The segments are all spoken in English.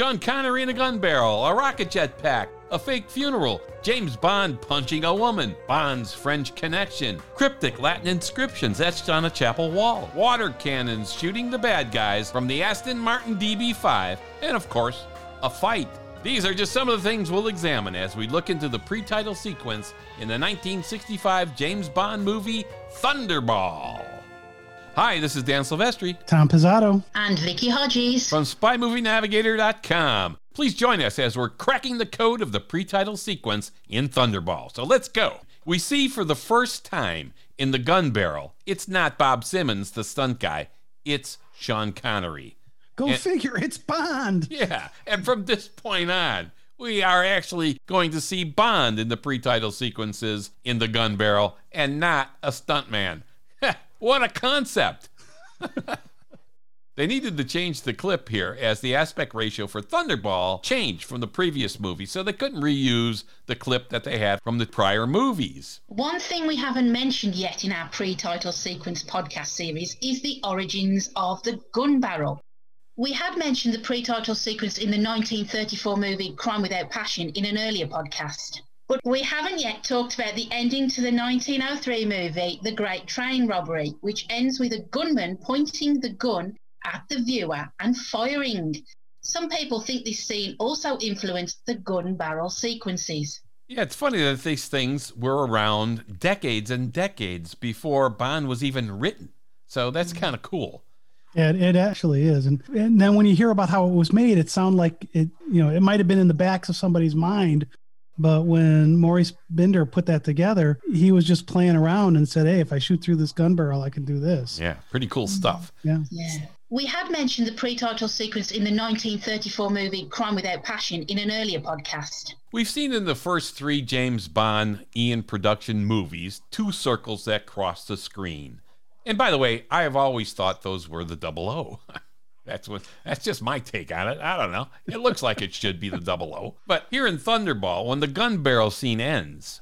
Sean Connery in a gun barrel, a rocket jet pack, a fake funeral, James Bond punching a woman, Bond's French connection, cryptic Latin inscriptions etched on a chapel wall, water cannons shooting the bad guys from the Aston Martin DB5, and of course, a fight. These are just some of the things we'll examine as we look into the pre title sequence in the 1965 James Bond movie Thunderball. Hi, this is Dan Silvestri Tom Pizzato. And Vicky Hodges. from SpyMovieNavigator.com. Please join us as we're cracking the code of the pre title sequence in Thunderball. So let's go. We see for the first time in the gun barrel, it's not Bob Simmons, the stunt guy, it's Sean Connery. Go And- figure, it's Bond. Yeah, and from this point on, we are actually going to see Bond in the pre title sequences in the gun barrel and not a stuntman. What a concept! they needed to change the clip here as the aspect ratio for Thunderball changed from the previous movie, so they couldn't reuse the clip that they had from the prior movies. One thing we haven't mentioned yet in our pre title sequence podcast series is the origins of the gun barrel. We had mentioned the pre title sequence in the 1934 movie Crime Without Passion in an earlier podcast. But we haven't yet talked about the ending to the 1903 movie The Great Train Robbery, which ends with a gunman pointing the gun at the viewer and firing. Some people think this scene also influenced the gun barrel sequences. Yeah, it's funny that these things were around decades and decades before Bond was even written. So that's mm. kind of cool. It, it actually is. And, and then when you hear about how it was made, it sounded like it, you know, it might have been in the backs of somebody's mind. But when Maurice Binder put that together, he was just playing around and said, Hey, if I shoot through this gun barrel, I can do this. Yeah, pretty cool stuff. Yeah. Yeah. We had mentioned the pre-title sequence in the 1934 movie Crime Without Passion in an earlier podcast. We've seen in the first three James Bond Eon production movies two circles that cross the screen. And by the way, I have always thought those were the double O. That's what that's just my take on it. I don't know. It looks like it should be the double O. But here in Thunderball, when the gun barrel scene ends,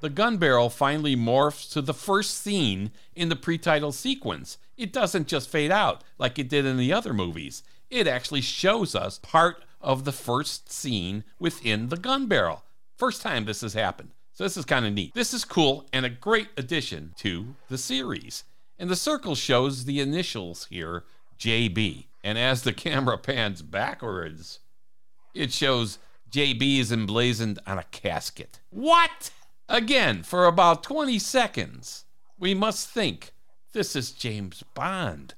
the gun barrel finally morphs to the first scene in the pre-title sequence. It doesn't just fade out like it did in the other movies. It actually shows us part of the first scene within the gun barrel. First time this has happened. So this is kind of neat. This is cool and a great addition to the series. And the circle shows the initials here, JB. And as the camera pans backwards, it shows JB is emblazoned on a casket. What? Again, for about 20 seconds, we must think this is James Bond.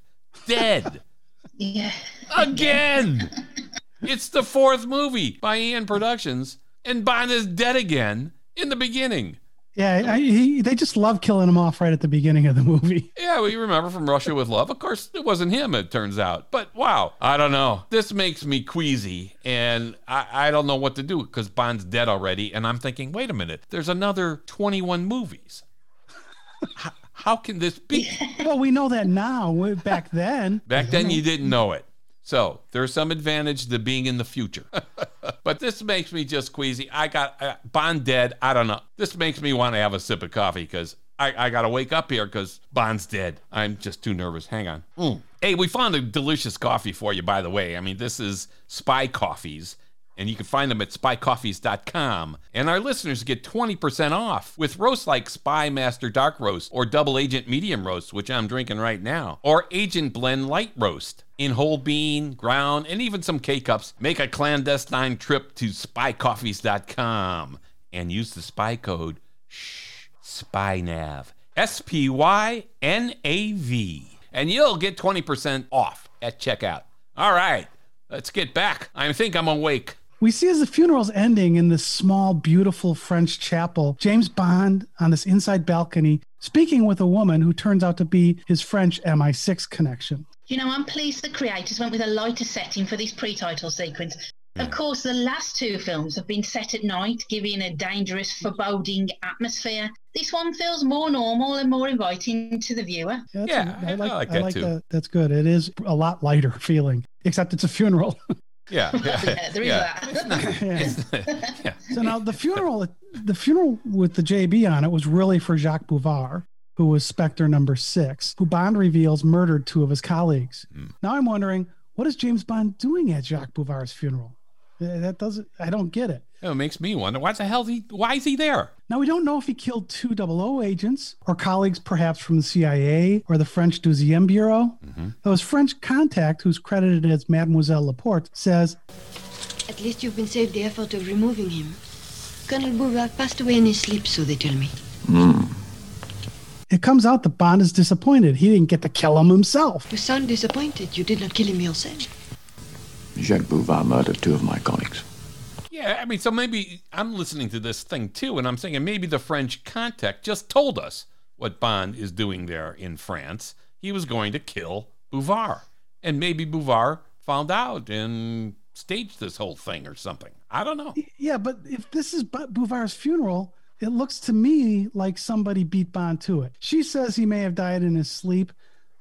Dead. Yeah. Again! it's the fourth movie by Eon Productions, and Bond is dead again in the beginning. Yeah. I, he, they just love killing him off right at the beginning of the movie. Yeah, we remember from Russia with Love. Of course, it wasn't him, it turns out. But wow, I don't know. This makes me queasy, and I, I don't know what to do because Bond's dead already. And I'm thinking, wait a minute, there's another 21 movies. how, how can this be? well, we know that now. Back then, Back then, you didn't know it. So there's some advantage to being in the future. but this makes me just queasy. I got uh, Bond dead. I don't know. This makes me want to have a sip of coffee because I, I got to wake up here because Bond's dead. I'm just too nervous. Hang on. Mm. Hey, we found a delicious coffee for you, by the way. I mean, this is Spy Coffees. And you can find them at spycoffees.com. And our listeners get 20% off with roasts like Spy Master Dark Roast or Double Agent Medium Roast, which I'm drinking right now, or Agent Blend Light Roast in whole bean, ground, and even some K cups. Make a clandestine trip to spycoffees.com and use the spy code SPYNAV. S P Y N A V. And you'll get 20% off at checkout. All right, let's get back. I think I'm awake. we see as the funeral's ending in this small, beautiful French chapel, James Bond on this inside balcony speaking with a woman who turns out to be his French MI6 connection. You know, I'm pleased the creators went with a lighter setting for this pre-title sequence. Of course, the last two films have been set at night, giving a dangerous, foreboding atmosphere. This one feels more normal and more inviting to the viewer. That's Yeah, I like that too. That's good. It is a lot lighter feeling, except it's a funeral. Yeah, yeah, Yeah, there is that. Yeah. yeah. So now the funeral, the funeral with the JB on it was really for Jacques Bouvard, who was Spectre number six, who Bond reveals murdered two of his colleagues. Hmm. Now I'm wondering, what is James Bond doing at Jacques Bouvard's funeral? That doesn't. I don't get it. It makes me wonder why the hell he why is he there? Now we don't know if he killed two double O agents or colleagues, perhaps from the CIA or the French Deuxième Bureau. Though his French contact, who's credited as Mademoiselle Laporte, says At least you've been saved the effort of removing him. Colonel Bouvard passed away in his sleep, so they tell me. It comes out that Bond is disappointed he didn't get to kill him himself. You sound disappointed. You did not kill him yourself. Jacques Bouvard murdered two of my colleagues. Yeah, I mean, so maybe I'm listening to this thing too, and I'm thinking maybe the French contact just told us what Bond is doing there in France. He was going to kill Bouvard. And maybe Bouvard found out and staged this whole thing or something. I don't know. Yeah, but if this is Bu- Bouvard's funeral, it looks to me like somebody beat Bond to it. She says he may have died in his sleep,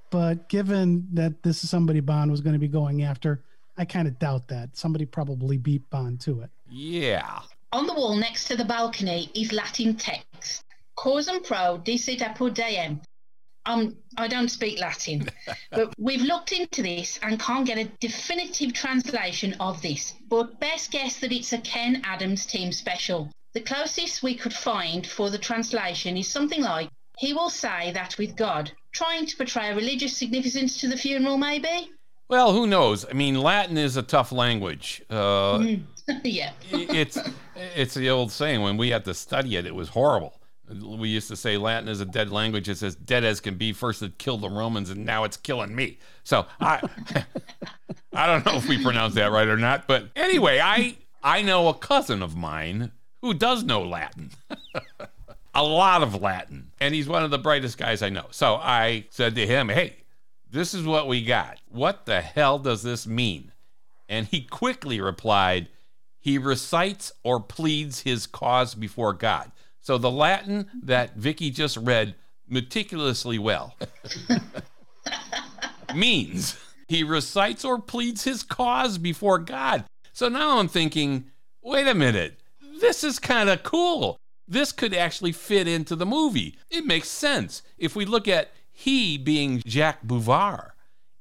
but given that this is somebody Bond was going to be going after, I kind of doubt that. Somebody probably beat Bond to it. Yeah. On the wall next to the balcony is Latin text. Causam pro dicit apud Deum. Um, I don't speak Latin, but we've looked into this and can't get a definitive translation of this. But best guess that it's a Ken Adams team special. The closest we could find for the translation is something like, he will say that with God, trying to portray a religious significance to the funeral, maybe? Well, who knows? I mean, Latin is a tough language. Uh, yeah. it's it's the old saying when we had to study it, it was horrible. We used to say Latin is a dead language. It's as dead as can be. First it killed the Romans, and now it's killing me. So I I don't know if we pronounced that right or not, but anyway, I I know a cousin of mine who does know Latin. a lot of Latin, and he's one of the brightest guys I know. So I said to him, "Hey, this is what we got. What the hell does this mean?" And he quickly replied, he recites or pleads his cause before God. So the Latin that Vicky just read meticulously well means he recites or pleads his cause before God. So now I'm thinking, wait a minute, this is kind of cool. This could actually fit into the movie. It makes sense if we look at he being Jack Bouvard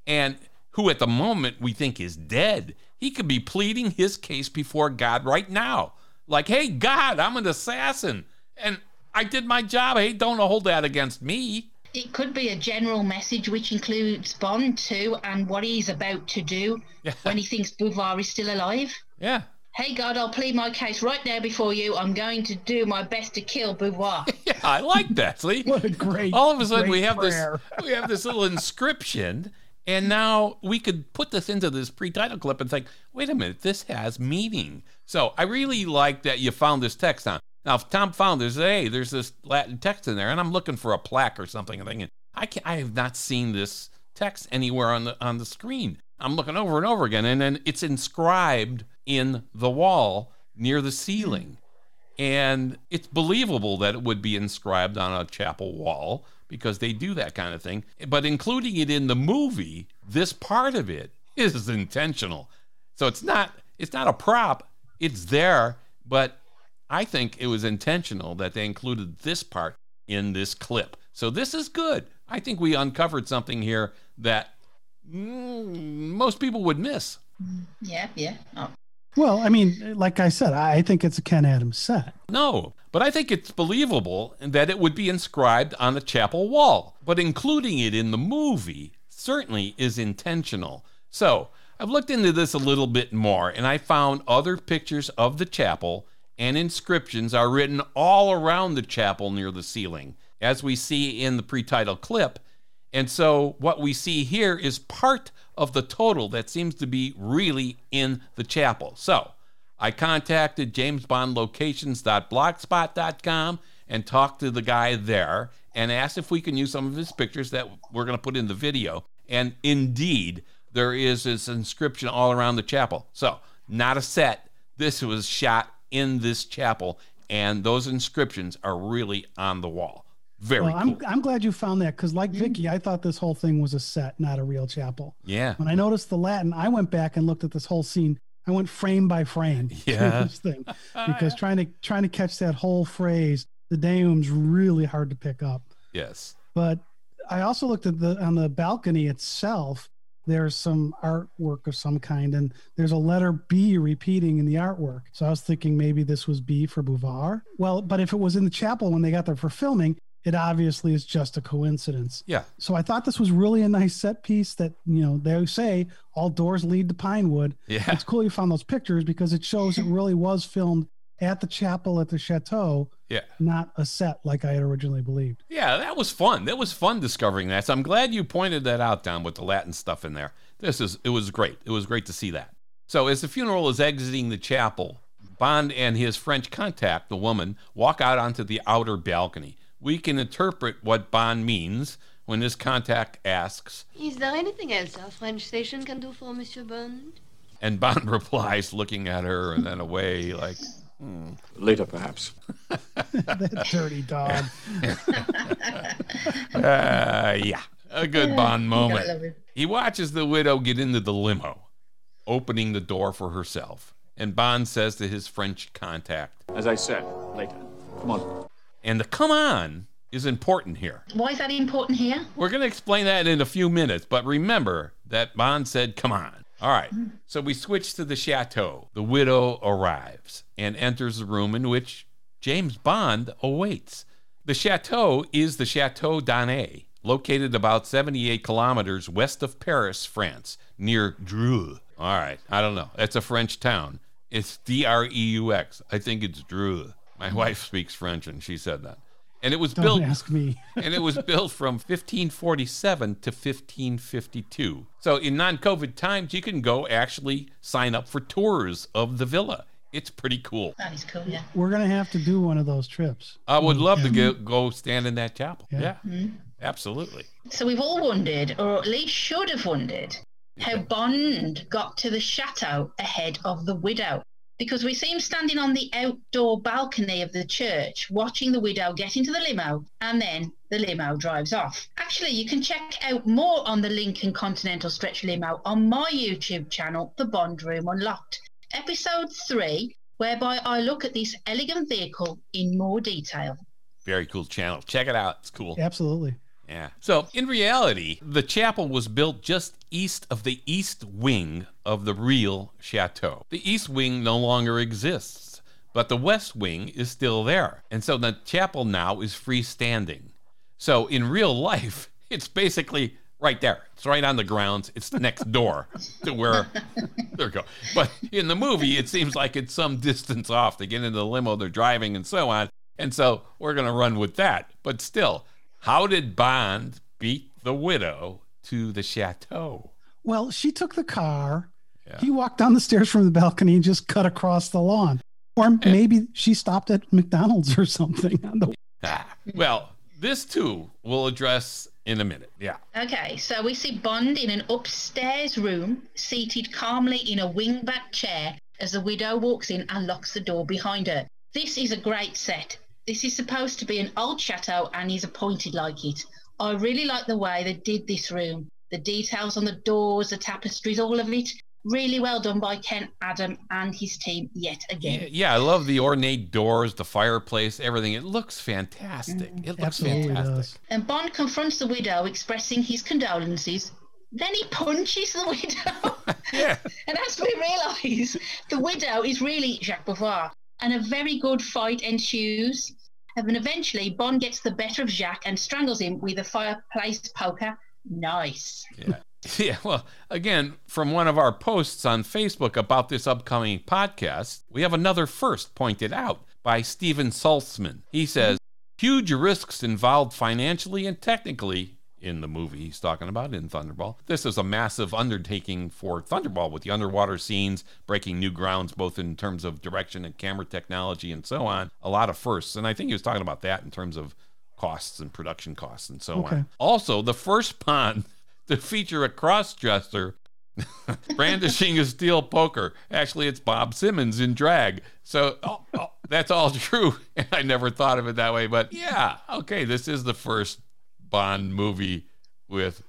and who at the moment we think is dead. He could be pleading his case before God right now. Like, hey, God, I'm an assassin and I did my job. Hey, don't hold that against me. It could be a general message which includes Bond too and what he's about to do when he thinks Bouvard is still alive. Yeah. Hey God, I'll plead my case right now before you. I'm going to do my best to kill Bouvard. Yeah, I like that. See? What a great All of a sudden we have prayer. this we have this little inscription and now we could put this into this pre-title clip and think, wait a minute, this has meaning. So I really like that you found this text on. Now, if Tom found this, hey, there's this Latin text in there, and I'm looking for a plaque or something, and thinking, I can I have not seen this text anywhere on the on the screen. I'm looking over and over again, and then it's inscribed in the wall near the ceiling. And it's believable that it would be inscribed on a chapel wall because they do that kind of thing. But including it in the movie, this part of it is intentional. So it's not it's not a prop. It's there, but I think it was intentional that they included this part in this clip. So this is good. I think we uncovered something here that mm, most people would miss. yeah, yeah. Oh. Well, I mean, like I said, I think it's a Ken Adams set. No, but I think it's believable that it would be inscribed on a chapel wall. But including it in the movie certainly is intentional. So I've looked into this a little bit more and I found other pictures of the chapel and inscriptions are written all around the chapel near the ceiling, as we see in the pre title clip. And so what we see here is part of the total that seems to be really in the chapel. So I contacted jamesbondlocations.blogspot.com and talked to the guy there and asked if we can use some of his pictures that we're going to put in the video. And indeed, there is this inscription all around the chapel. So, not a set. This was shot in this chapel, and those inscriptions are really on the wall. Very Well, cool. I'm I'm glad you found that because, like mm. Vicky, I thought this whole thing was a set, not a real chapel. yeah. When I noticed the Latin, I went back and looked at this whole scene. I went frame by frame Yeah. this thing oh, because trying to trying to catch that whole phrase, the Deum's really hard to pick up. Yes. But I also looked at the on the balcony itself. there's some artwork of some kind, and there's a letter B repeating in the artwork. So I was thinking maybe this was B for Bouvard. Well, but if it was in the chapel when they got there for filming, it obviously is just a coincidence. Yeah. So I thought this was really a nice set piece that, you know, they say all doors lead to Pinewood. Yeah. It's cool you found those pictures because it shows it really was filmed at the chapel at the chateau, Yeah. not a set like I had originally believed. Yeah, that was fun. That was fun discovering that. So I'm glad you pointed that out, Don, with the Latin stuff in there. This is it was great. It was great to see that. So as the funeral is exiting the chapel, Bond and his French contact, the woman, walk out onto the outer balcony. We can interpret what Bond means when his contact asks, Is there anything else our French station can do for Monsieur Bond? and Bond replies, looking at her and then away, like, Later, perhaps. that dirty dog. uh, yeah, a good Bond moment. He watches the widow get into the limo, opening the door for herself. And Bond says to his French contact, As I said, later. Come on. And the come on is important here. Why is that important here? We're going to explain that in a few minutes, but remember that Bond said, come on. All right, mm-hmm. so we switch to the chateau. The widow arrives and enters the room in which James Bond awaits. The chateau is the Chateau d'Anet, located about 78 kilometers west of Paris, France, near Dreux. All right, I don't know. It's a French town. It's D R E U X. I think it's Dreux. My mm. wife speaks French and she said that. And it was Don't built ask me. and it was built from 1547 to 1552. So in non-COVID times, you can go actually sign up for tours of the villa. It's pretty cool. That is cool, yeah. We're gonna have to do one of those trips. I would love to go, go stand in that chapel. Yeah, Yeah. Mm-hmm. absolutely. So we've all wondered, or at least should have wondered, how Bond got to the chateau ahead of the widow. Because we see him standing on the outdoor balcony of the church, watching the widow get into the limo, and then the limo drives off. Actually, you can check out more on the Lincoln Continental Stretch limo on my YouTube channel, The Bond Room Unlocked, episode 3, whereby I look at this elegant vehicle in more detail. Very cool channel. Check it out. It's cool. Absolutely. Yeah. So, in reality, the chapel was built just east of the east wing of the real chateau. The east wing no longer exists, but the west wing is still there. And so the chapel now is freestanding. So, in real life, it's basically right there. It's right on the grounds. It's the next door to where there we go. But in the movie, it seems like it's some distance off. They get into the limo, they're driving, and so on. And so we're going to run with that. But still, how did Bond beat the widow to the chateau? Well, she took the car. Yeah. He walked down the stairs from the balcony and just cut across the lawn. Or maybe she stopped at McDonald's or something on the Ah, well, this too we'll address in a minute. Yeah. Okay, so we see Bond in an upstairs room, seated calmly in a wingback chair as the widow walks in and locks the door behind her. This is a great set. This is supposed to be an old chateau and is appointed like it. I really like the way they did this room. The details on the doors, the tapestries, all of it. Really well done by Ken Adam and his team yet again. Yeah, yeah, I love the ornate doors, the fireplace, everything. It looks fantastic. Mm, it looks Absolutely fantastic. does. And Bond confronts the widow, expressing his condolences. Then he punches the widow. Yeah. And as we realise, the widow is really Jacques Bouvard, and a very good fight ensues. And eventually, Bond gets the better of Jacques and strangles him with a fireplace poker. Nice. Yeah. Yeah, well, again, from one of our posts on Facebook about this upcoming podcast, we have another first pointed out by Stephen Saltzman. He says, huge risks involved financially and technically in the movie he's talking about in Thunderball. This is a massive undertaking for Thunderball with the underwater scenes, breaking new grounds both in terms of direction and camera technology and so on. A lot of firsts. And I think he was talking about that in terms of costs and production costs and so Okay. on. Also, the first Bond to feature a cross-dresser brandishing a steel poker. Actually, it's Bob Simmons in drag. So oh, oh, that's all true. And I never thought of it that way. But yeah, okay, this is the first Bond movie with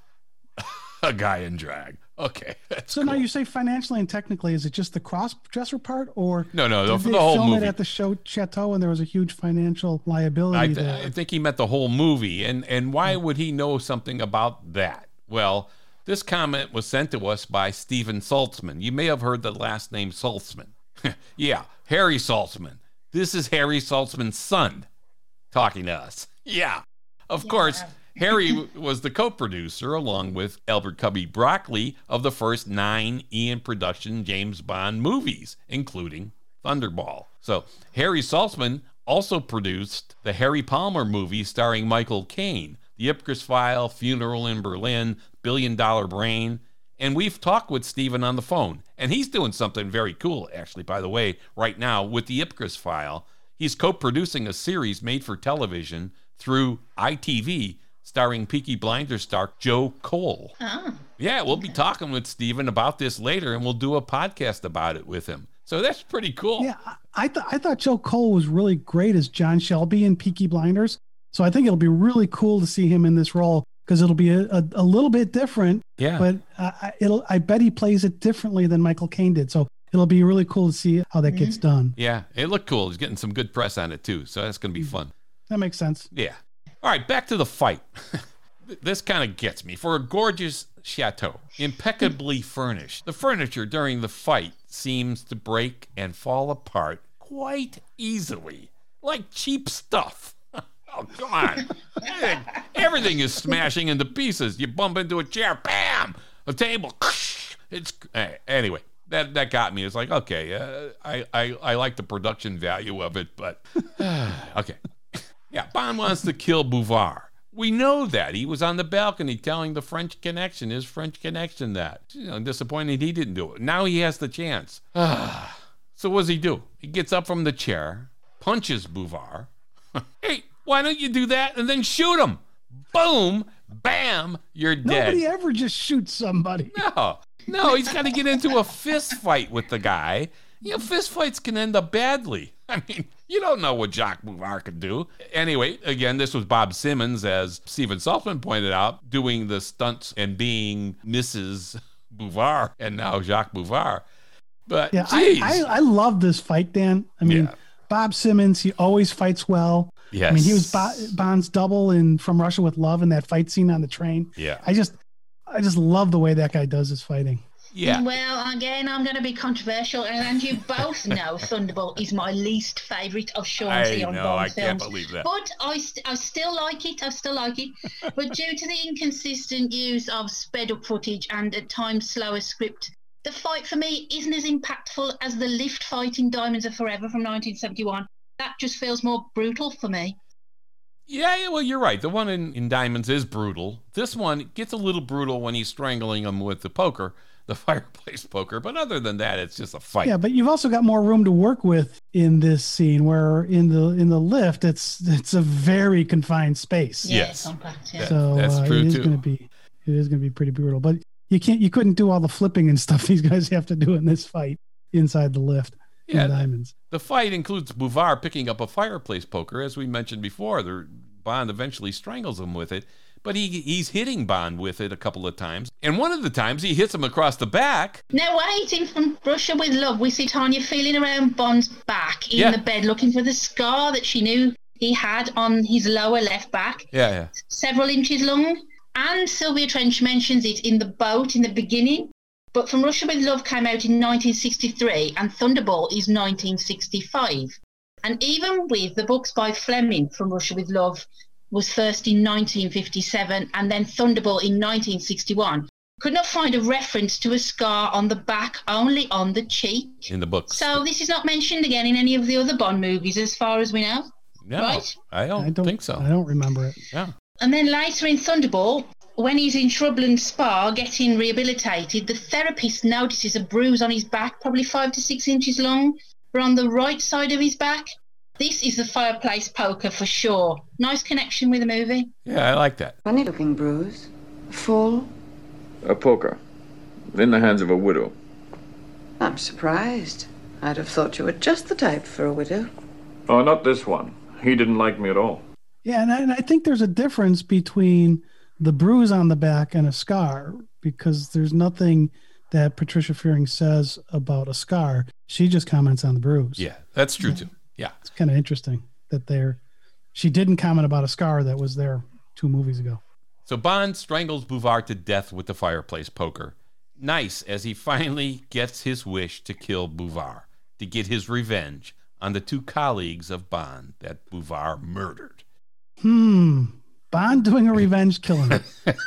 a guy in drag. Okay, that's So now you say financially and technically, is it just the cross dresser part, or No, no, the- did they the whole film movie. it at the show chateau and there was a huge financial liability I, there? I think he meant the whole movie. And and why hmm. would he know something about that? Well, This comment was sent to us by Stephen Saltzman. You may have heard the last name Saltzman. yeah, Harry Saltzman. This is Harry Saltzman's son talking to us. Yeah. Of course, Harry was the co producer, along with Albert Cubby Broccoli, of the first nine Eon production James Bond movies, including Thunderball. So, Harry Saltzman also produced the Harry Palmer movie starring Michael Caine, The Ipcress File, Funeral in Berlin, Billion Dollar Brain. And we've talked with Steven on the phone, and he's doing something very cool, actually, by the way, right now with The Ipcress File. He's co producing a series made for television through ITV starring Peaky Blinders star Joe Cole. Oh. Yeah, we'll be talking with Steven about this later, and we'll do a podcast about it with him. So that's pretty cool. Yeah, I, I thought I thought Joe Cole was really great as John Shelby in Peaky Blinders. So I think it'll be really cool to see him in this role because it'll be a, a, a little bit different. Yeah. But uh, I- it'll I bet he plays it differently than Michael Caine did. So it'll be really cool to see how that gets done. Yeah, it looked cool. He's getting some good press on it too, so that's going to be fun. That makes sense. Yeah. All right, back to the fight. this kind of gets me. For a gorgeous chateau, impeccably furnished, the furniture during the fight seems to break and fall apart quite easily, like cheap stuff. oh, come on. Everything is smashing into pieces. You bump into a chair, bam, a table. It's anyway. That that got me. It's like okay, uh, I, I I like the production value of it, but okay. Yeah, Bond wants to kill Bouvard. We know that. He was on the balcony telling the French connection, his French connection, that. You know, disappointed he didn't do it. Now he has the chance. so what does he do? He gets up from the chair, punches Bouvard. hey, why don't you do that and then shoot him? Boom, bam, you're dead. Nobody ever just shoots somebody. No, no, he's got to get into a fist fight with the guy. You know, fist fights can end up badly. I mean, you don't know what Jacques Bouvard could do. Anyway, again, this was Bob Simmons, as Stephen Saltzman pointed out, doing the stunts and being Mrs. Bouvard and now Jacques Bouvard. But Yeah. I, I I love this fight, Dan. I mean, Yeah. Bob Simmons, he always fights well. yes. I mean, he was Bo- Bond's double in From Russia with Love in that fight scene on the train. Yeah. I just, I just love the way that guy does his fighting. Yeah. Well, again, I'm going to be controversial, and, you both know Thunderball is my least favourite of Sean I Leon know, Bond I can't films. believe that. But I, st- I still like it. I still like it. but due to the inconsistent use of sped up footage and at times slower script, the fight for me isn't as impactful as the lift fight in Diamonds Are Forever from 1971. That just feels more brutal for me. Yeah, yeah, well, you're right. The one in, in Diamonds is brutal. This one gets a little brutal when he's strangling him with the poker, the fireplace poker. But other than that, it's just a fight. Yeah, but you've also got more room to work with in this scene, where in the in the lift, it's it's a very confined space. Yeah, Yes. compact, yeah. That- so that's uh, true, it is too. going to be it is going to be pretty brutal. But you can't you couldn't do all the flipping and stuff these guys have to do in this fight inside the lift. in Yeah, diamonds. The fight includes Bouvard picking up a fireplace poker, as we mentioned before. The Bond eventually strangles him with it, but he he's hitting Bond with it a couple of times, and one of the times he hits him across the back. Now, waiting from Russia with Love, we see Tanya feeling around Bond's back in Yeah. the bed, looking for the scar that she knew he had on his lower left back, Yeah, yeah, several inches long. And Sylvia Trench mentions it in the boat in the beginning. But From Russia with Love came out in 1963, and Thunderball is 1965. And even with the books by Fleming, From Russia with Love was first in 1957, and then Thunderball in 1961 could not find a reference to a scar on the back, only on the cheek. in the books. So this is not mentioned again in any of the other Bond movies, as far as we know. no, right. I don't, I don't think so. I don't remember it. Yeah, And then later in Thunderball, when he's in Shrubland Spa getting rehabilitated, the therapist notices a bruise on his back, probably five to six inches long, but on the right side of his back. This is the fireplace poker for sure. Nice connection with the movie. yeah, I like that. Funny looking bruise. Full. A poker. In the hands of a widow. I'm surprised. I'd have thought you were just the type for a widow. Oh, not this one. He didn't like me at all. Yeah, and I, and I think there's a difference between the bruise on the back and a scar because there's nothing that Patricia Fearing says about a scar. She just comments on the bruise. Yeah, that's true too. Yeah, It's kind of interesting that there she didn't comment about a scar that was there two movies ago. So Bond strangles Bouvard to death with the fireplace poker. Nice as he finally gets his wish to kill Bouvard, to get his revenge on the two colleagues of Bond that Bouvard murdered. Hmm. Bond doing a revenge killing.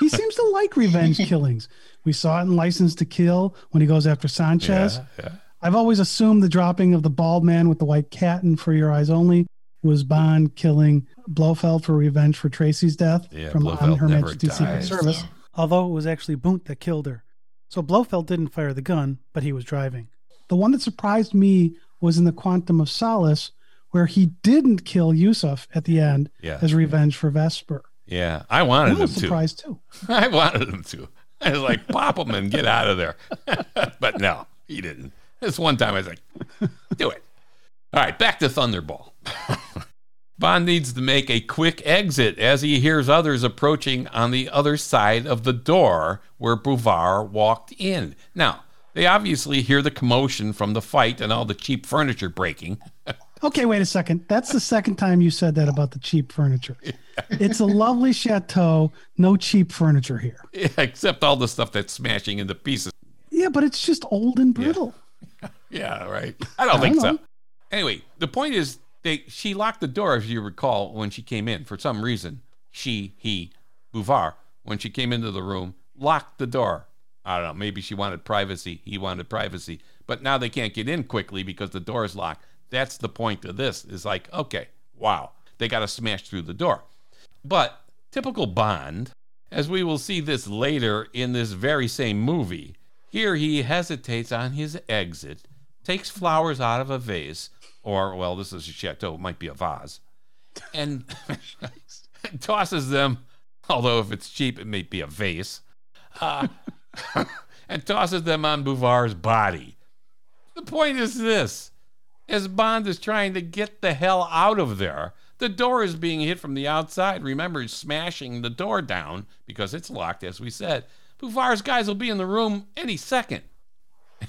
he seems to like revenge killings. We saw it in License to Kill when he goes after Sanchez. Yeah, yeah. I've always assumed the dropping of the bald man with the white cat in For Your Eyes Only was Bond killing Blofeld for revenge for Tracy's death Yeah, from Blofeld on Her never Majesty's Secret dies. Service. Although it was actually Bunt that killed her. So Blofeld didn't fire the gun, but he was driving. The one that surprised me was in the Quantum of Solace, where he didn't kill Yusuf at the end Yeah. as revenge for Vesper. Yeah, I wanted I wanted him was to. surprised too. I wanted him to. I was like, pop him and get out of there. but no, he didn't. This one time I was like, do it. All right, back to Thunderball. Bond needs to make a quick exit as he hears others approaching on the other side of the door where Bouvard walked in. Now, they obviously hear the commotion from the fight and all the cheap furniture breaking. Okay, wait a second. That's the second time you said that about the cheap furniture. It's a lovely chateau, no cheap furniture here. Except all the stuff that's smashing into pieces. Yeah, but it's just old and brittle. Yeah, right. I don't I think don't so. Anyway, the point is they she locked the door, as you recall, when she came in. For some reason, she, he, Bouvard, when she came into the room, locked the door. I don't know. Maybe she wanted privacy. He wanted privacy. But now they can't get in quickly because the door is locked. That's the point of this. Is like, okay, wow, they got to smash through the door. But typical Bond, as we will see this later in this very same movie, here he hesitates on his exit, takes flowers out of a vase, or, well, this is a chateau, it might be a vase, and tosses them, although if it's cheap, it may be a vase, uh, and tosses them on Bouvard's body. The point is this as Bond is trying to get the hell out of there, the door is being hit from the outside. Remember, he's smashing the door down because it's locked, as we said. Bouvard's guys will be in the room any second.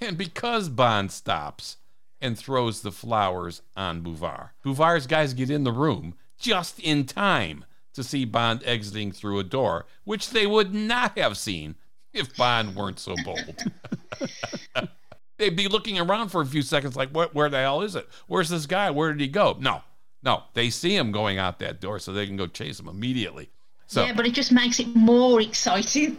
and because Bond stops and throws the flowers on Bouvard, Bouvard's guys get in the room just in time to see Bond exiting through a door, which they would not have seen if Bond weren't so bold. They'd be looking around for a few seconds, like, what, where the hell is it? Where's this guy? Where did he go? No, no. They see him going out that door, so they can go chase him immediately. So, yeah, but it just makes it more exciting.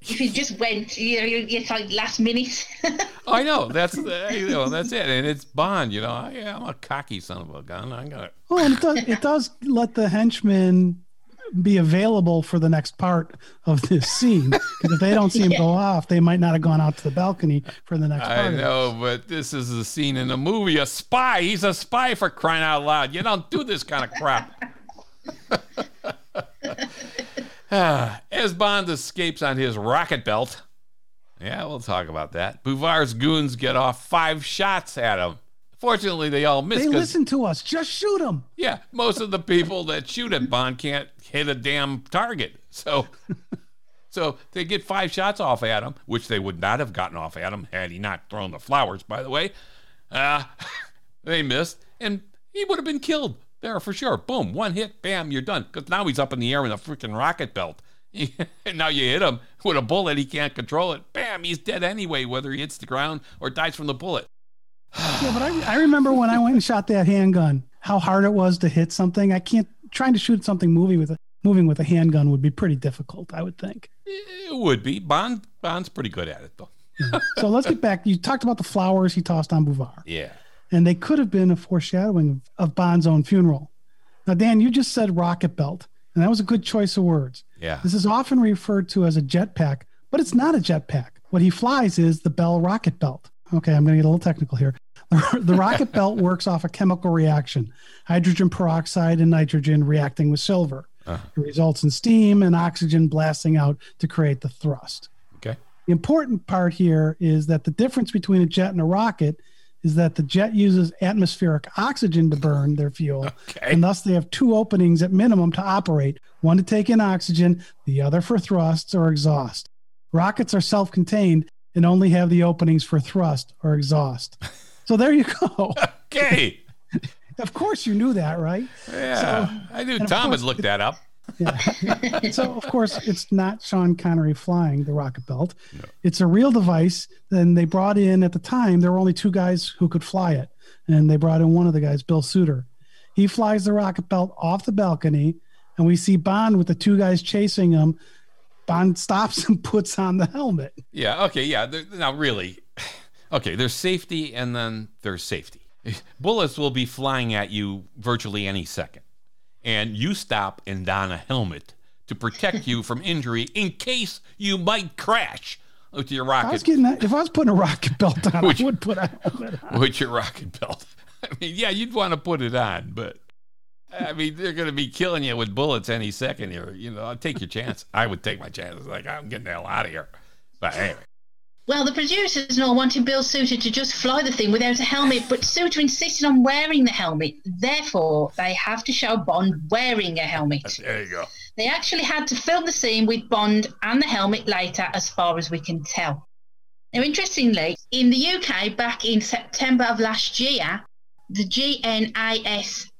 If you just went, you know, you- it's like last minute. I know that's the, uh, you know that's it, and it's Bond. You know, I, I'm a cocky son of a gun. I got it. Oh, well, and it does it does let the henchmen be available for the next part of this scene. Because if they don't see him go off, they might not have gone out to the balcony for the next part. I of know, but this is a scene in a movie. A spy. He's a spy for crying out loud. You don't do this kind of crap. Ah, As Bond escapes on his rocket belt, yeah, we'll talk about that. Bouvard's goons get off five shots at him. Fortunately, they all miss They listen to us. Just shoot them. yeah, most of the people that shoot at Bond can't hit a damn target. So, so they get five shots off at him, which they would not have gotten off at him had he not thrown the flowers. By the way, uh, they missed, and he would have been killed there for sure. Boom, one hit, bam, you're done. Because now he's up in the air in a freaking rocket belt. and now you hit him with a bullet, he can't control it. Bam, he's dead anyway, whether he hits the ground or dies from the bullet. Yeah, but I, I remember when I went and shot that handgun, how hard it was to hit something. I can't trying to shoot something moving with a moving with a handgun would be pretty difficult, I would think. It would be. Bond Bond's pretty good at it though. So let's get back. You talked about the flowers he tossed on Bouvard, Yeah. And they could have been a foreshadowing of, of Bond's own funeral. Now, Dan, you just said rocket belt, and that was a good choice of words. Yeah. This is often referred to as a jetpack, but it's not a jetpack. What he flies is the Bell rocket belt. Okay, I'm going to get a little technical here. the rocket belt works off a chemical reaction hydrogen peroxide and nitrogen reacting with silver. Uh-huh. It results in steam and oxygen blasting out to create the thrust. Okay. The important part here is that the difference between a jet and a rocket is that the jet uses atmospheric oxygen to burn their fuel, Okay. and thus they have two openings at minimum to operate one to take in oxygen, the other for thrust or exhaust. Rockets are self contained and only have the openings for thrust or exhaust. So there you go. Okay. of course, you knew that, right? Yeah. I knew Tom course had looked that up. Yeah. so of course it's not Sean Connery flying the rocket belt. It's a real device. Then they brought in at the time there were only two guys who could fly it, and they brought in one of the guys, Bill Suitor. He flies the rocket belt off the balcony, and we see Bond with the two guys chasing him. Bond stops and puts on the helmet. Yeah. Okay. Yeah. Now, really, okay. There's safety, and then there's safety. Bullets will be flying at you virtually any second, and you stop and don a helmet to protect you from injury in case you might crash with your If I was rocket getting that, if I was putting a rocket belt on, Which- I would put a helmet on. with your rocket belt. I mean, yeah, you'd want to put it on, but I mean, they're going to be killing you with bullets any second here. You know, i take your chance. I would take my chances. Like, I'm getting the hell out of here. But anyway, Well, the producers not wanting Bill Suitor to just fly the thing without a helmet, but Suitor insisted on wearing the helmet. Therefore, they have to show Bond wearing a helmet. there you go. They actually had to film the scene with Bond and the helmet later, as far as we can tell. Now, interestingly, in the UK back in September of last year, the GNISS,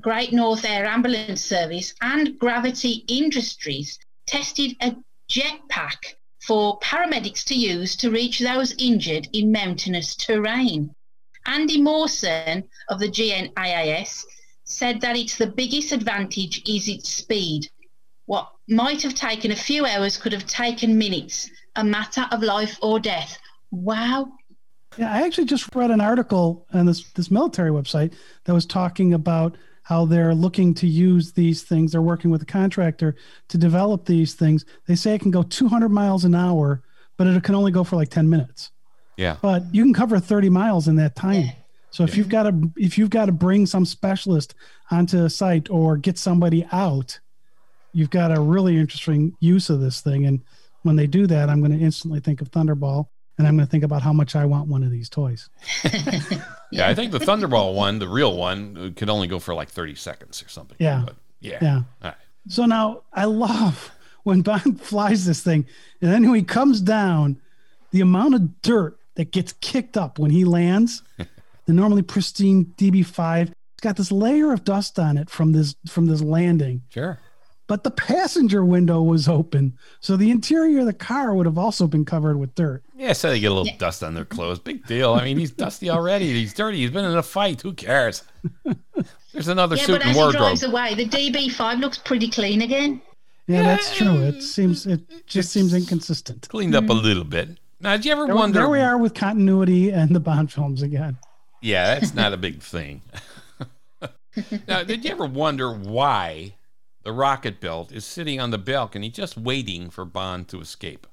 Great North Air Ambulance Service, and Gravity Industries tested a jetpack for paramedics to use to reach those injured in mountainous terrain. Andy Mawson of the GNIS said that it's the biggest advantage is its speed. What might have taken a few hours could have taken minutes, a matter of life or death. Wow. Yeah, I actually just read an article on this this military website that was talking about how they're looking to use these things. They're working with a contractor to develop these things. They say it can go 200 miles an hour, but it can only go for like 10 minutes. Yeah. But you can cover 30 miles in that time. So if you've got to if you've got to bring some specialist onto a site or get somebody out, you've got a really interesting use of this thing. And when they do that, I'm going to instantly think of Thunderball, and I'm going to think about how much I want one of these toys. Yeah, I think the Thunderball one, the real one, could only go for like 30 seconds or something. Yeah. But yeah. Yeah. All right. So now I love when Bond flies this thing, and then when he comes down, the amount of dirt that gets kicked up when he lands, the normally pristine DB5, it's got this layer of dust on it from this from this landing. Sure. But the passenger window was open, so the interior of the car would have also been covered with dirt. Yeah, so they get a little dust on their clothes. Big deal. I mean, he's dusty already. He's dirty. He's been in a fight. Who cares? There's another Yeah, suit but and as he drives away, the DB5 looks pretty clean again. Yeah, that's true. It seems it just seems inconsistent. Cleaned up a mm-hmm. little bit. Now, did you ever There, wonder? there we are with continuity and the Bond films again. Yeah, that's not a big thing. now, did you ever wonder why the rocket belt is sitting on the balcony just waiting for Bond to escape?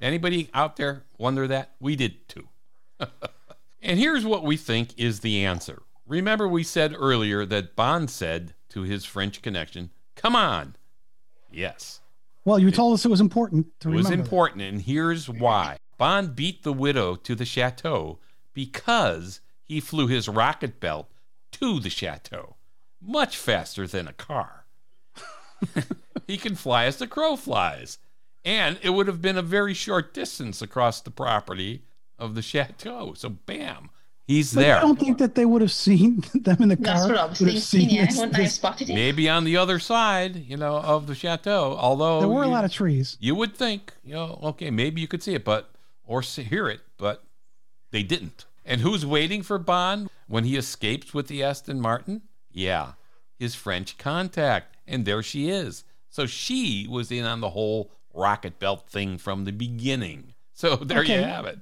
Anybody out there wonder that? We did too. and here's what we think is the answer. Remember, we said earlier that Bond said to his French connection, Come on. Yes. Well, you told us it was important to It was remember. that. important, and here's why. Bond beat the widow to the chateau because he flew his rocket belt to the chateau much faster than a car. he can fly as the crow flies. And it would have been a very short distance across the property of the chateau. So, bam, he's But there. I don't think that they would have seen them in the car. That's what I was would have thinking, seen yeah. this- Wouldn't they have this- spotted it? Maybe on the other side, you know, of the chateau. Although There were a you- lot of trees. You would think, you know, okay, maybe you could see it, but or see, hear it, but they didn't. And who's waiting for Bond when he escapes with the Aston Martin? Yeah, his French contact, and there she is. So she was in on the whole rocket belt thing from the beginning. So there you have it.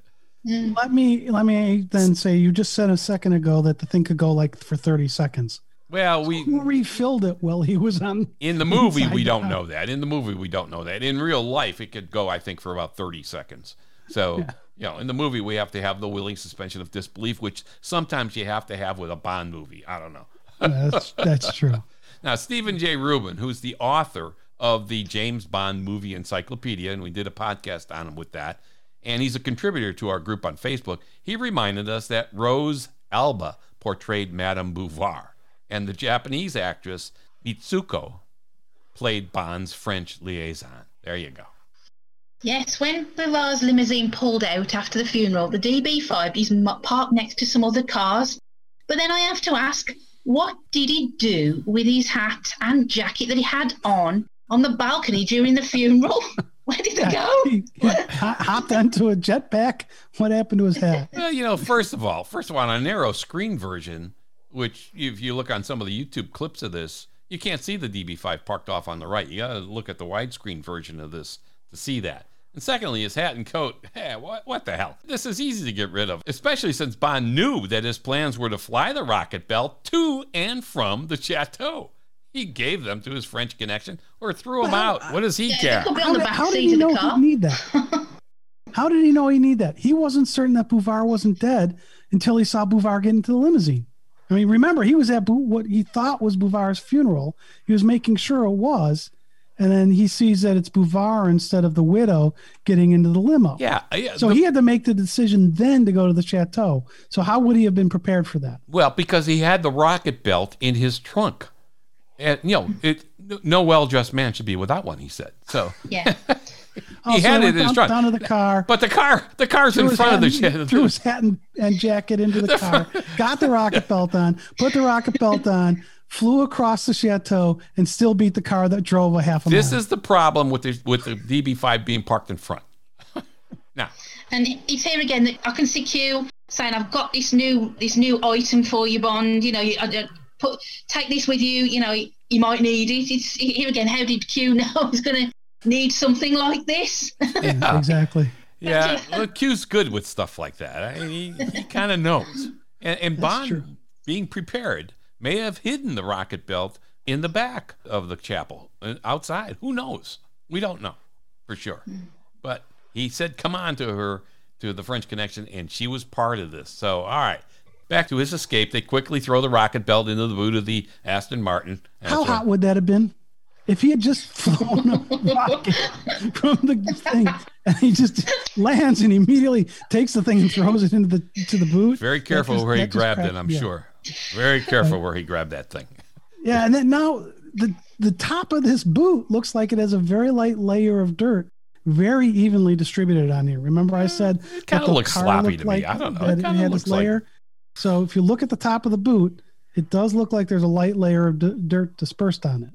Mm. Let me let me then say you just said a second ago that the thing could go like for 30 seconds. Well, we Who refilled it while he was on? in the movie we don't out. know that. In the movie we don't know that. In real life, it could go, I think, for about thirty seconds. So you know, in the movie we have to have the willing suspension of disbelief, which sometimes you have to have with a Bond movie. I don't know. That's that's true. Now, Stephen J. Rubin, who's the author of the James Bond Movie Encyclopedia, and we did a podcast on him with that, and he's a contributor to our group on Facebook, he reminded us that Rose Alba portrayed Madame Bouvard, and the Japanese actress Mitsouko played Bond's French liaison. There you go. Yes, when Bouvard's limousine pulled out after the funeral, the DB5 is parked next to some other cars. But then I have to ask, What did he do with his hat and jacket that he had on on the balcony during the funeral? Where did they go? He, he hopped onto a jetpack. What happened to his hat? Well, you know, first of all, first of all, on a narrow screen version, which if you look on some of the YouTube clips of this, you can't see the DB5 parked off on the right. You got to look at the widescreen version of this to see that. And secondly, his hat and coat. Hey, what, what the hell? This is easy to get rid of, especially since Bond knew that his plans were to fly the rocket belt to and from the chateau. He gave them to his French connection or threw them Well, out. What does he Yeah, care? it How did, how did he know he'd need that? How did he know he need that? He wasn't certain that Bouvar wasn't dead until he saw Bouvar get into the limousine. I mean, remember, he was at Bou- what he thought was Bouvar's funeral. He was making sure it was. And then he sees that it's Bouvar instead of the widow getting into the limo. Yeah, yeah. So the- he had to make the decision then to go to the chateau. So how would he have been prepared for that? Well, because he had the rocket belt in his trunk. And, you know, it, no well dressed man should be without one, he said. So Yeah. Oh, he so had he it in his went trunk. down, down to the car. But the car, the car's threw in his front of the hat- threw his hat and, and jacket into the car, got the rocket belt on, put the rocket belt on, flew across the chateau, and still beat the car that drove a half a This mile. This is the problem with the with the DB5 being parked in front. now, And it's here again that I can see Q saying, "I've got this new this new item for you, Bond. You know, you, I, I put take this with you. You know, you might need it." It's here again. How did Q know he's going to need something like this? Yeah, exactly. yeah, well, Q's good with stuff like that. I mean, he, he kind of knows. And, and Bond, true. being prepared, may have hidden the rocket belt in the back of the chapel, uh, outside. Who knows? We don't know for sure. But he said, "Come on" to her to the French Connection, and she was part of this. So, all right. Back to his escape, they quickly throw the rocket belt into the boot of the Aston Martin. How hot would that have been? If he had just flown a rocket from the thing and he just lands and immediately takes the thing and throws it into the to the boot. Very careful just- where he grabbed it, I'm yeah. sure. Very careful where he grabbed that thing. Yeah, and then now the the top of this boot looks like it has a very light layer of dirt, very evenly distributed on here. Remember, I eh, said It kinda looks sloppy to me. I don't know. It it, had this like- layer. So if you look at the top of the boot, it does look like there's a light layer of d- dirt dispersed on it.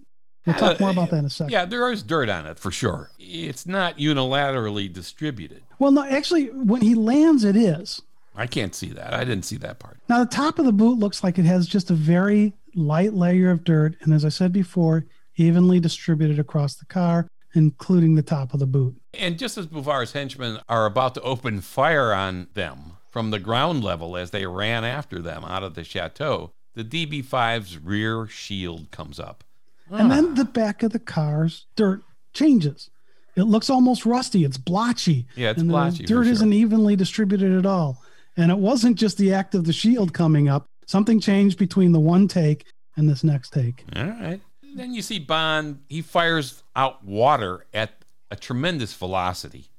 We'll talk uh, more about that in a second. Yeah, there is dirt on it for sure. It's not unilaterally distributed. Well, no, actually, when he lands, it is. I can't see that. I didn't see that part. Now, the top of the boot looks like it has just a very light layer of dirt. And as I said before, evenly distributed across the car, including the top of the boot. And just as Bouvar's henchmen are about to open fire on them from the ground level as they ran after them out of the chateau, the DB5's rear shield comes up. And then the back of the car's dirt changes. It looks almost rusty. It's blotchy. Yeah, it's and blotchy, The dirt sure. isn't evenly distributed at all. And it wasn't just the act of the shield coming up. Something changed between the one take and this next take. All right. Then you see Bond, he fires out water at a tremendous velocity,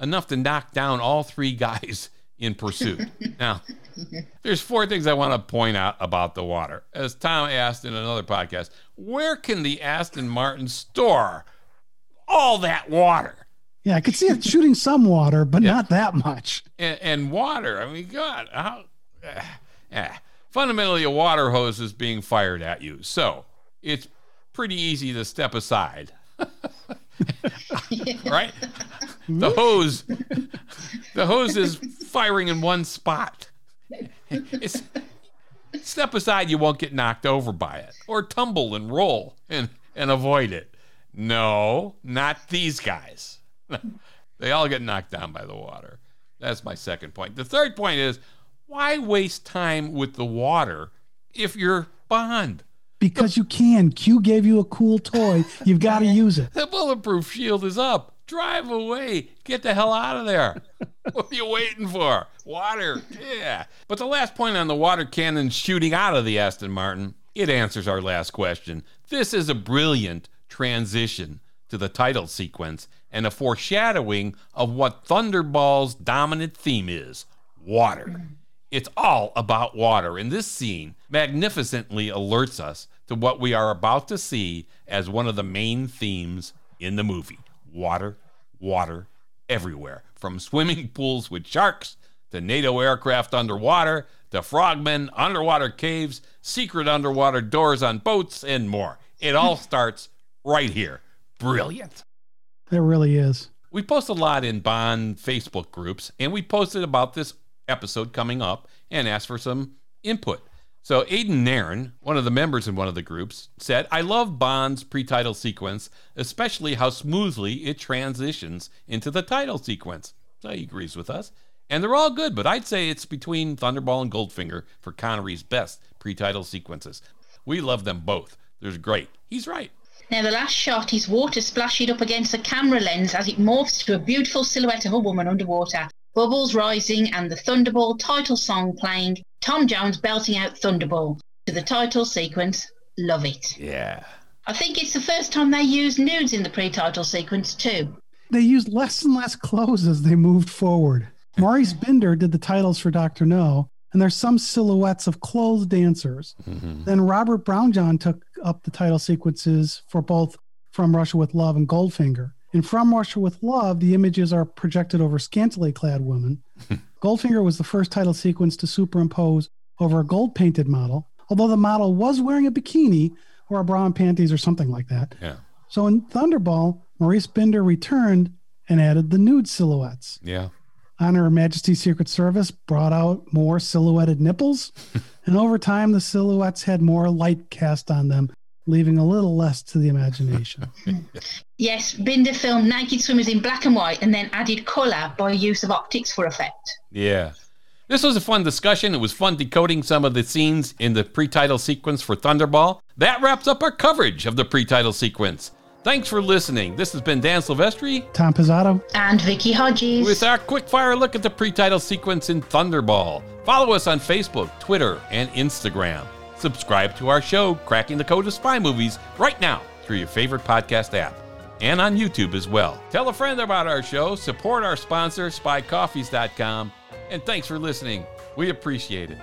enough to knock down all three guys in pursuit. now, there's four things I want to point out about the water. As Tom asked in another podcast, where can the Aston Martin store all that water? Yeah, I could see it shooting some water, but not that much. and, and water. I mean, God, how? eh, eh. Fundamentally, a water hose is being fired at you, so it's pretty easy to step aside, right? The hose, the hose is firing in one spot. It's, step aside, you won't get knocked over by it, or tumble and roll and and avoid it. No, not these guys. They all get knocked down by the water. That's my second point. The third point is why waste time with the water if you're Bond? Because you can. Q gave you a cool toy. You've got to use it. The bulletproof shield is up. Drive away. Get the hell out of there. what are you waiting for? Water. Yeah. But the last point on the water cannon shooting out of the Aston Martin, it answers our last question. This is a brilliant transition to the title sequence and a foreshadowing of what Thunderball's dominant theme is water. It's all about water, and this scene magnificently alerts us to what we are about to see as one of the main themes in the movie water, water, everywhere, from swimming pools with sharks to NATO aircraft underwater, the frogmen, underwater caves, secret underwater doors on boats, and more. It all starts right here. Brilliant. It really is. We post a lot in Bond Facebook groups, and we posted about this episode coming up and asked for some input. So Aiden Nairn, one of the members in one of the groups, said, I love Bond's pre-title sequence, especially how smoothly it transitions into the title sequence. So he agrees with us. And they're all good, but I'd say it's between Thunderball and Goldfinger for Connery's best pre-title sequences. We love them both. They're great. He's right. Now, the last shot is water splashing up against the camera lens as it morphs to a beautiful silhouette of a woman underwater. Bubbles rising and the Thunderball title song playing. Tom Jones belting out Thunderball to the title sequence. Love it. Yeah. I think it's the first time they used nudes in the pre title sequence, too. They used less and less clothes as they moved forward. Maurice Binder did the titles for Dr. No, and there's some silhouettes of clothed dancers. Mhm. Then Robert Brownjohn took up the title sequences for both From Russia with Love and Goldfinger. In From Russia with Love, the images are projected over scantily clad women. Goldfinger was the first title sequence to superimpose over a gold painted model, although the model was wearing a bikini or a bra and panties or something like that. Yeah. So in Thunderball, Maurice Binder returned and added the nude silhouettes. Yeah. On Her Majesty's Secret Service brought out more silhouetted nipples, and over time the silhouettes had more light cast on them, leaving a little less to the imagination. Yes, Binder filmed naked swimmers in black and white and then added colour by use of optics for effect. Yeah. This was a fun discussion. It was fun decoding some of the scenes in the pre title sequence for Thunderball. That wraps up our coverage of the pre title sequence. Thanks for listening. This has been Dan Silvestri Tom Pizzato, And Vicky Hodges. with our quick fire look at the pre title sequence in Thunderball. Follow us on Facebook, Twitter, and Instagram. Subscribe to our show, Cracking the Code of Spy Movies, right now through your favorite podcast app and on YouTube as well. Tell a friend about our show, support our sponsor, spycoffees.com, and thanks for listening. We appreciate it.